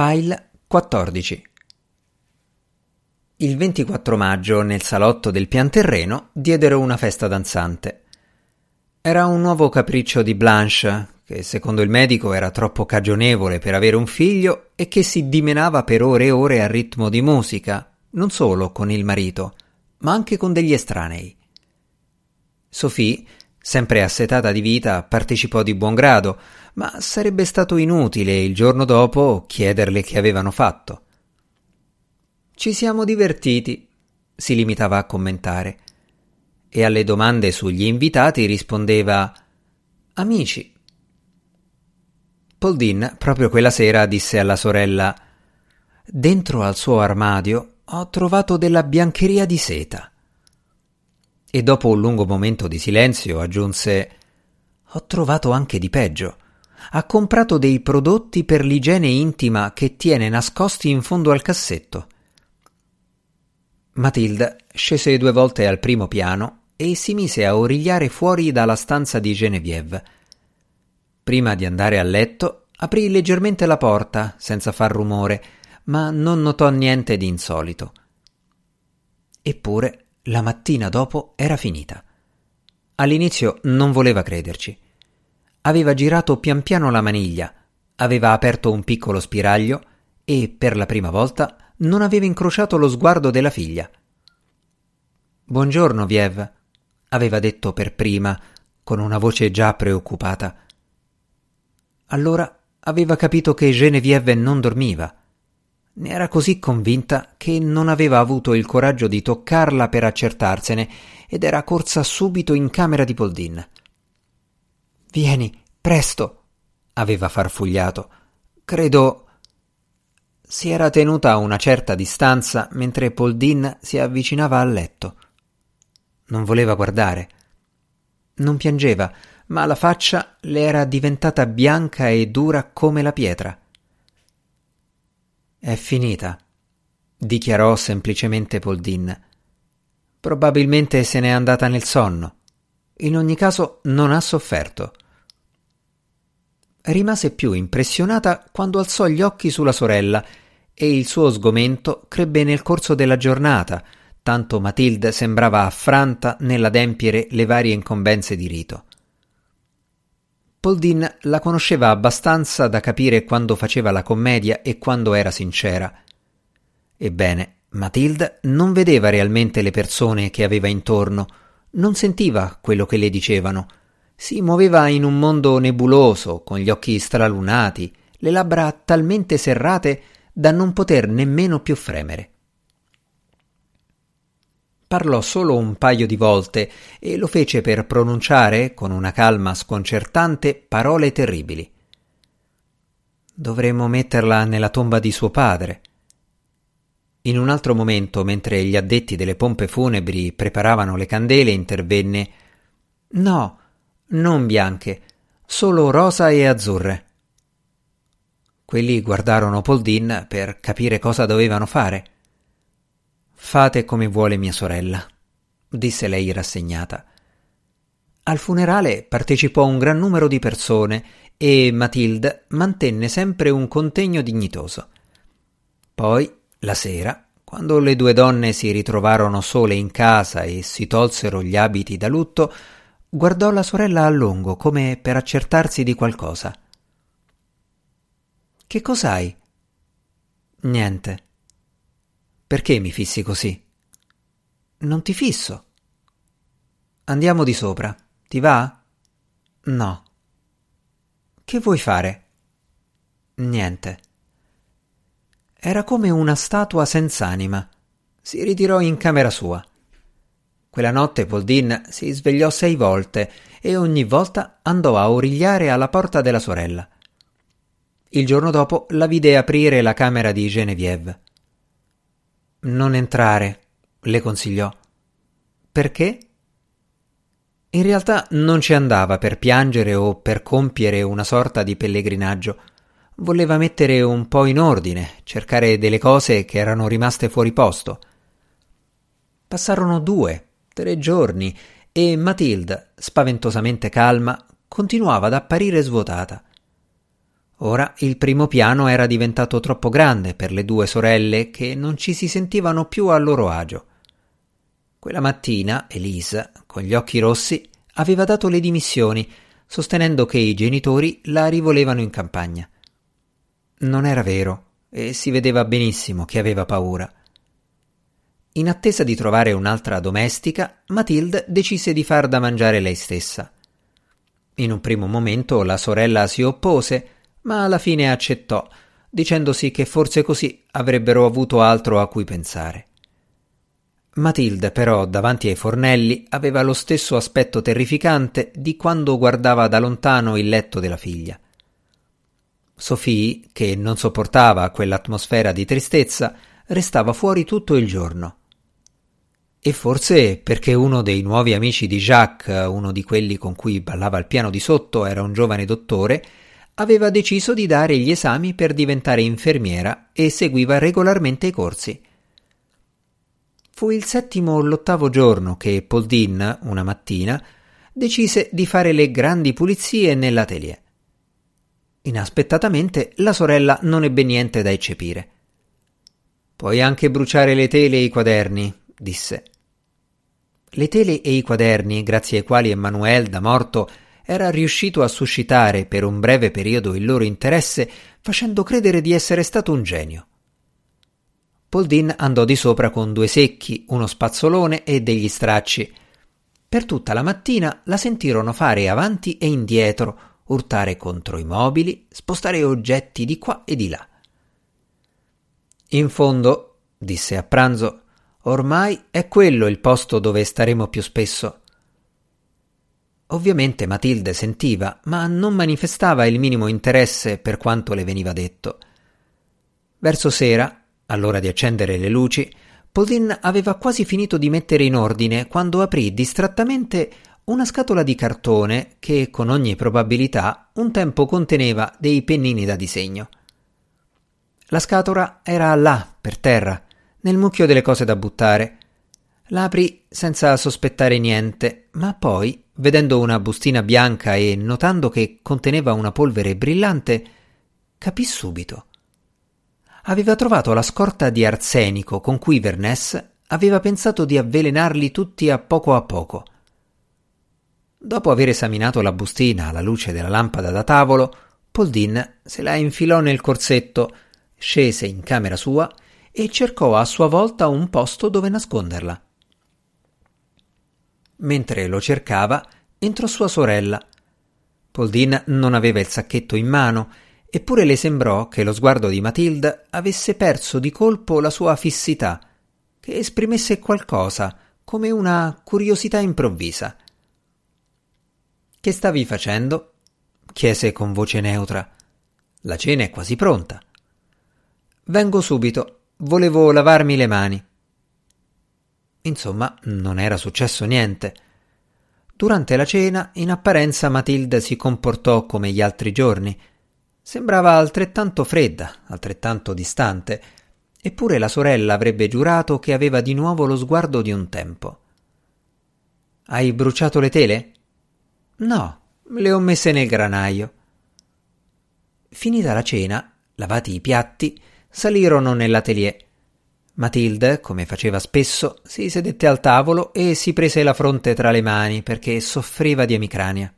File 14 Il 24 maggio nel salotto del pian terreno diedero una festa danzante. Era un nuovo capriccio di Blanche, che secondo il medico era troppo cagionevole per avere un figlio e che si dimenava per ore e ore al ritmo di musica, non solo con il marito, ma anche con degli estranei. Sophie Sempre assetata di vita, partecipò di buon grado, ma sarebbe stato inutile il giorno dopo chiederle che avevano fatto. Ci siamo divertiti, si limitava a commentare, e alle domande sugli invitati rispondeva Amici. Paul Dean, proprio quella sera, disse alla sorella Dentro al suo armadio ho trovato della biancheria di seta e dopo un lungo momento di silenzio aggiunse Ho trovato anche di peggio. Ha comprato dei prodotti per l'igiene intima che tiene nascosti in fondo al cassetto. Matilda scese due volte al primo piano e si mise a origliare fuori dalla stanza di Genevieve. Prima di andare a letto, aprì leggermente la porta senza far rumore, ma non notò niente di insolito. Eppure la mattina dopo era finita. All'inizio non voleva crederci. Aveva girato pian piano la maniglia, aveva aperto un piccolo spiraglio e, per la prima volta, non aveva incrociato lo sguardo della figlia. Buongiorno, Viev, aveva detto per prima, con una voce già preoccupata. Allora aveva capito che Genevieve non dormiva ne era così convinta che non aveva avuto il coraggio di toccarla per accertarsene ed era corsa subito in camera di Poldin. Vieni, presto, aveva farfugliato. Credo. Si era tenuta a una certa distanza mentre Poldin si avvicinava al letto. Non voleva guardare. Non piangeva, ma la faccia le era diventata bianca e dura come la pietra. È finita, dichiarò semplicemente Poldin. Probabilmente se n'è andata nel sonno. In ogni caso non ha sofferto. Rimase più impressionata quando alzò gli occhi sulla sorella e il suo sgomento crebbe nel corso della giornata, tanto Matilde sembrava affranta nell'adempiere le varie incombenze di rito. Poldin la conosceva abbastanza da capire quando faceva la commedia e quando era sincera. Ebbene, Matilda non vedeva realmente le persone che aveva intorno, non sentiva quello che le dicevano. Si muoveva in un mondo nebuloso, con gli occhi stralunati, le labbra talmente serrate da non poter nemmeno più fremere. Parlò solo un paio di volte e lo fece per pronunciare, con una calma sconcertante, parole terribili. Dovremmo metterla nella tomba di suo padre. In un altro momento, mentre gli addetti delle pompe funebri preparavano le candele, intervenne No, non bianche, solo rosa e azzurre. Quelli guardarono Poldin per capire cosa dovevano fare. Fate come vuole mia sorella, disse lei rassegnata. Al funerale partecipò un gran numero di persone e Matilde mantenne sempre un contegno dignitoso. Poi, la sera, quando le due donne si ritrovarono sole in casa e si tolsero gli abiti da lutto, guardò la sorella a lungo come per accertarsi di qualcosa. Che cos'hai? Niente. Perché mi fissi così? Non ti fisso. Andiamo di sopra. Ti va? No. Che vuoi fare? Niente. Era come una statua senz'anima. Si ritirò in camera sua. Quella notte Poldin si svegliò sei volte e ogni volta andò a origliare alla porta della sorella. Il giorno dopo la vide aprire la camera di Genevieve. Non entrare, le consigliò. Perché? In realtà non ci andava per piangere o per compiere una sorta di pellegrinaggio. Voleva mettere un po' in ordine, cercare delle cose che erano rimaste fuori posto. Passarono due, tre giorni e Matilda, spaventosamente calma, continuava ad apparire svuotata. Ora il primo piano era diventato troppo grande per le due sorelle che non ci si sentivano più a loro agio. Quella mattina Elisa, con gli occhi rossi, aveva dato le dimissioni, sostenendo che i genitori la rivolevano in campagna. Non era vero, e si vedeva benissimo che aveva paura. In attesa di trovare un'altra domestica, Matilde decise di far da mangiare lei stessa. In un primo momento la sorella si oppose, ma alla fine accettò, dicendosi che forse così avrebbero avuto altro a cui pensare. Matilde però davanti ai fornelli aveva lo stesso aspetto terrificante di quando guardava da lontano il letto della figlia. Sophie, che non sopportava quell'atmosfera di tristezza, restava fuori tutto il giorno. E forse perché uno dei nuovi amici di Jacques, uno di quelli con cui ballava al piano di sotto, era un giovane dottore, aveva deciso di dare gli esami per diventare infermiera e seguiva regolarmente i corsi. Fu il settimo o l'ottavo giorno che Paul Dean, una mattina, decise di fare le grandi pulizie nell'atelier. Inaspettatamente la sorella non ebbe niente da eccepire. Puoi anche bruciare le tele e i quaderni, disse. Le tele e i quaderni, grazie ai quali Emmanuel, da morto, era riuscito a suscitare per un breve periodo il loro interesse, facendo credere di essere stato un genio. Poldin andò di sopra con due secchi, uno spazzolone e degli stracci. Per tutta la mattina la sentirono fare avanti e indietro, urtare contro i mobili, spostare oggetti di qua e di là. In fondo, disse a pranzo, ormai è quello il posto dove staremo più spesso. Ovviamente Matilde sentiva, ma non manifestava il minimo interesse per quanto le veniva detto. Verso sera, all'ora di accendere le luci, Pauline aveva quasi finito di mettere in ordine quando aprì distrattamente una scatola di cartone che, con ogni probabilità, un tempo conteneva dei pennini da disegno. La scatola era là, per terra, nel mucchio delle cose da buttare. La aprì senza sospettare niente, ma poi, vedendo una bustina bianca e notando che conteneva una polvere brillante, capì subito. Aveva trovato la scorta di arsenico con cui Vernès aveva pensato di avvelenarli tutti a poco a poco. Dopo aver esaminato la bustina alla luce della lampada da tavolo, Poldin se la infilò nel corsetto, scese in camera sua e cercò a sua volta un posto dove nasconderla. Mentre lo cercava, entrò sua sorella. Poldin non aveva il sacchetto in mano, eppure le sembrò che lo sguardo di Matilda avesse perso di colpo la sua fissità, che esprimesse qualcosa, come una curiosità improvvisa. Che stavi facendo? chiese con voce neutra. La cena è quasi pronta. Vengo subito. Volevo lavarmi le mani. Insomma, non era successo niente. Durante la cena, in apparenza Matilda si comportò come gli altri giorni. Sembrava altrettanto fredda, altrettanto distante, eppure la sorella avrebbe giurato che aveva di nuovo lo sguardo di un tempo. Hai bruciato le tele? No, le ho messe nel granaio. Finita la cena, lavati i piatti, salirono nell'atelier. Matilde, come faceva spesso, si sedette al tavolo e si prese la fronte tra le mani perché soffriva di emicrania.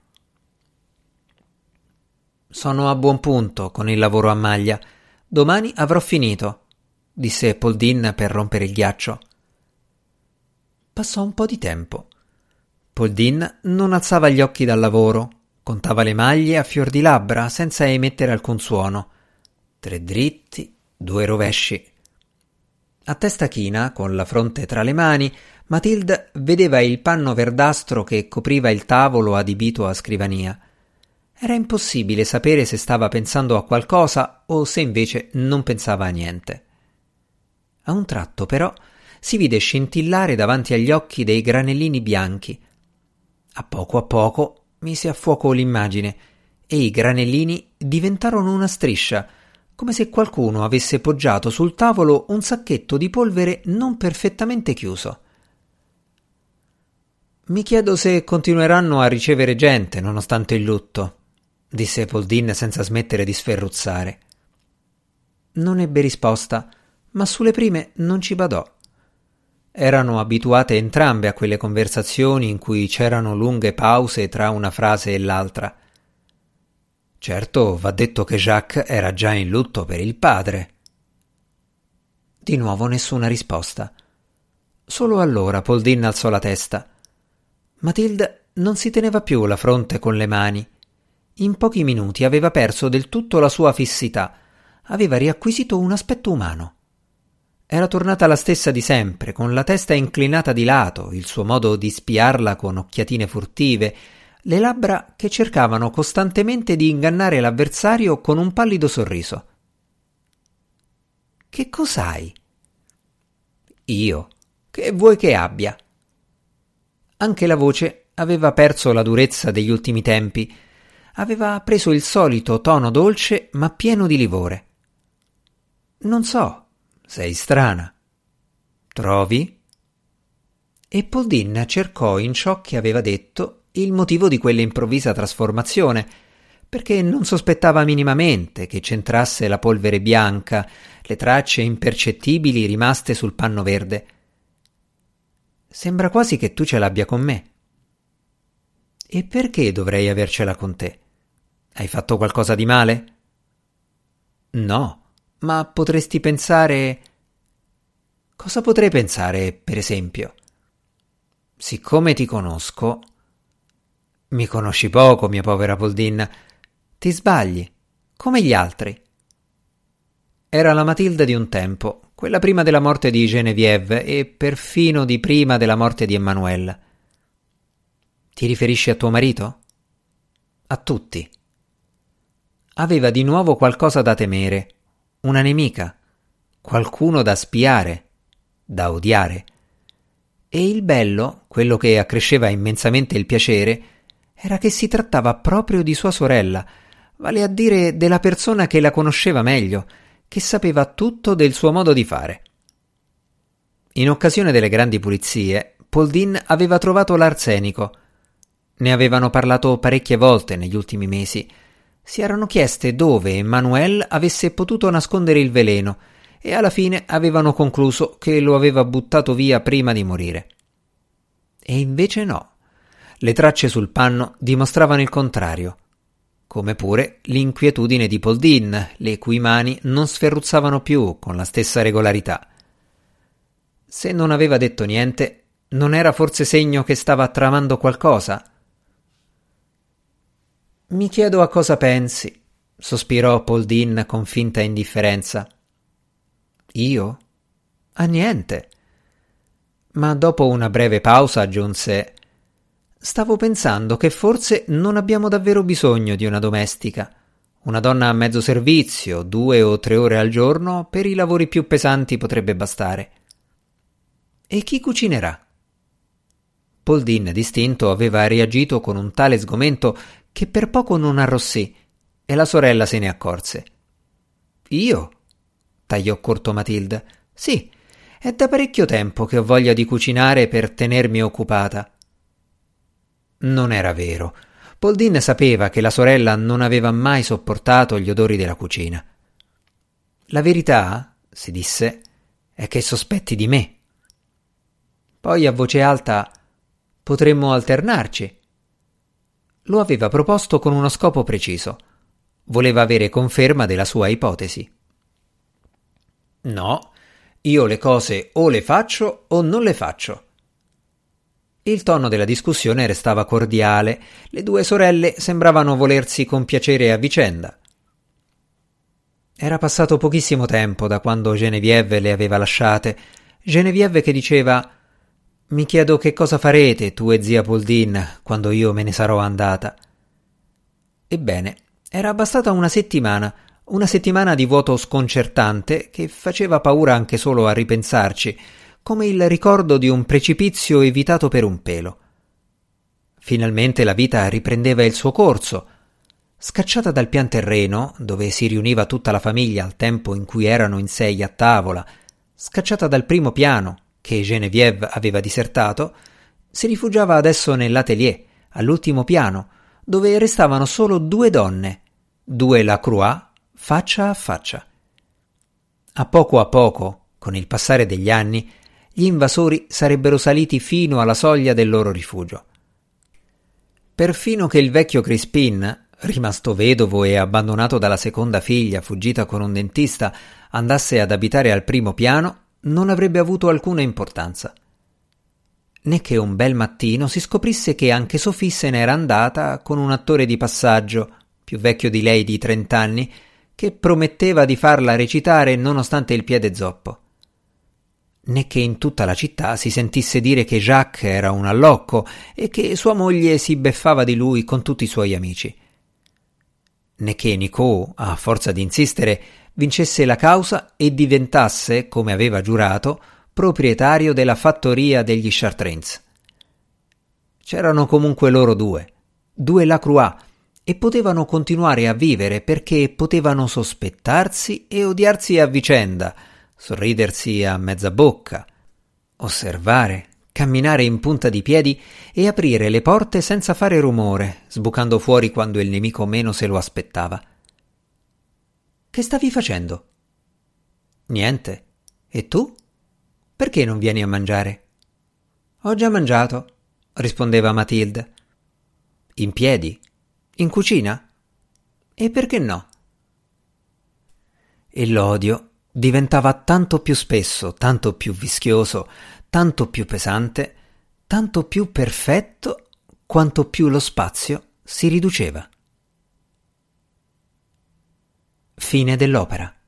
Sono a buon punto con il lavoro a maglia. Domani avrò finito, disse Poldin per rompere il ghiaccio. Passò un po' di tempo. Poldin non alzava gli occhi dal lavoro, contava le maglie a fior di labbra senza emettere alcun suono. Tre dritti, due rovesci. A testa china, con la fronte tra le mani, Matilde vedeva il panno verdastro che copriva il tavolo adibito a scrivania. Era impossibile sapere se stava pensando a qualcosa o se invece non pensava a niente. A un tratto, però, si vide scintillare davanti agli occhi dei granellini bianchi, a poco a poco mise a fuoco l'immagine e i granellini diventarono una striscia, come se qualcuno avesse poggiato sul tavolo un sacchetto di polvere non perfettamente chiuso. Mi chiedo se continueranno a ricevere gente nonostante il lutto, disse Poldin senza smettere di sferruzzare. Non ebbe risposta, ma sulle prime non ci badò. Erano abituate entrambe a quelle conversazioni in cui c'erano lunghe pause tra una frase e l'altra. Certo, va detto che Jacques era già in lutto per il padre. Di nuovo nessuna risposta. Solo allora Poldin alzò la testa. Matilde non si teneva più la fronte con le mani. In pochi minuti aveva perso del tutto la sua fissità, aveva riacquisito un aspetto umano. Era tornata la stessa di sempre, con la testa inclinata di lato, il suo modo di spiarla con occhiatine furtive, le labbra che cercavano costantemente di ingannare l'avversario con un pallido sorriso. Che cos'hai? Io. Che vuoi che abbia? Anche la voce aveva perso la durezza degli ultimi tempi, aveva preso il solito tono dolce ma pieno di livore. Non so, sei strana. Trovi? E Poldin cercò in ciò che aveva detto il motivo di quell'improvvisa trasformazione, perché non sospettava minimamente che c'entrasse la polvere bianca, le tracce impercettibili rimaste sul panno verde. Sembra quasi che tu ce l'abbia con me. E perché dovrei avercela con te? Hai fatto qualcosa di male? No, ma potresti pensare. Cosa potrei pensare, per esempio? Siccome ti conosco. Mi conosci poco, mia povera Poldin. Ti sbagli, come gli altri. Era la Matilda di un tempo, quella prima della morte di Genevieve e perfino di prima della morte di Emmanuel. Ti riferisci a tuo marito? A tutti. Aveva di nuovo qualcosa da temere, una nemica, qualcuno da spiare, da odiare. E il bello, quello che accresceva immensamente il piacere, era che si trattava proprio di sua sorella, vale a dire della persona che la conosceva meglio, che sapeva tutto del suo modo di fare. In occasione delle grandi pulizie, Poldin aveva trovato l'arsenico. Ne avevano parlato parecchie volte negli ultimi mesi. Si erano chieste dove Emmanuel avesse potuto nascondere il veleno e alla fine avevano concluso che lo aveva buttato via prima di morire. E invece no. Le tracce sul panno dimostravano il contrario come pure l'inquietudine di Poldin, le cui mani non sferruzzavano più con la stessa regolarità. Se non aveva detto niente, non era forse segno che stava tramando qualcosa? Mi chiedo a cosa pensi, sospirò Poldin con finta indifferenza. Io? A niente. Ma dopo una breve pausa aggiunse Stavo pensando che forse non abbiamo davvero bisogno di una domestica. Una donna a mezzo servizio, due o tre ore al giorno, per i lavori più pesanti potrebbe bastare. E chi cucinerà? Poldin, distinto, aveva reagito con un tale sgomento che per poco non arrossì, e la sorella se ne accorse. Io? tagliò corto Matilda. Sì, è da parecchio tempo che ho voglia di cucinare per tenermi occupata. Non era vero. Poldin sapeva che la sorella non aveva mai sopportato gli odori della cucina. La verità, si disse, è che sospetti di me. Poi a voce alta potremmo alternarci. Lo aveva proposto con uno scopo preciso. Voleva avere conferma della sua ipotesi. No, io le cose o le faccio o non le faccio. Il tono della discussione restava cordiale, le due sorelle sembravano volersi compiacere a vicenda. Era passato pochissimo tempo da quando Genevieve le aveva lasciate, Genevieve che diceva Mi chiedo che cosa farete tu e zia Poldin quando io me ne sarò andata. Ebbene, era bastata una settimana, una settimana di vuoto sconcertante che faceva paura anche solo a ripensarci, come il ricordo di un precipizio evitato per un pelo. Finalmente la vita riprendeva il suo corso. Scacciata dal pian terreno, dove si riuniva tutta la famiglia al tempo in cui erano in sei a tavola, scacciata dal primo piano, che Genevieve aveva disertato, si rifugiava adesso nell'atelier, all'ultimo piano, dove restavano solo due donne, due Lacroix, faccia a faccia. A poco a poco, con il passare degli anni, gli invasori sarebbero saliti fino alla soglia del loro rifugio. Perfino che il vecchio Crispin, rimasto vedovo e abbandonato dalla seconda figlia fuggita con un dentista, andasse ad abitare al primo piano, non avrebbe avuto alcuna importanza. Né che un bel mattino si scoprisse che anche Sophie se n'era andata con un attore di passaggio, più vecchio di lei di trent'anni, che prometteva di farla recitare nonostante il piede zoppo. Né che in tutta la città si sentisse dire che Jacques era un allocco e che sua moglie si beffava di lui con tutti i suoi amici. Né che Nicot, a forza di insistere, vincesse la causa e diventasse, come aveva giurato, proprietario della fattoria degli Chartrins. C'erano comunque loro due, due Lacroix, e potevano continuare a vivere perché potevano sospettarsi e odiarsi a vicenda, sorridersi a mezza bocca, osservare, camminare in punta di piedi e aprire le porte senza fare rumore, sbucando fuori quando il nemico meno se lo aspettava. Che stavi facendo? Niente. E tu? Perché non vieni a mangiare? Ho già mangiato, rispondeva Matilde. In piedi? In cucina? E perché no? E l'odio diventava tanto più spesso, tanto più vischioso, tanto più pesante, tanto più perfetto quanto più lo spazio si riduceva. Fine dell'opera.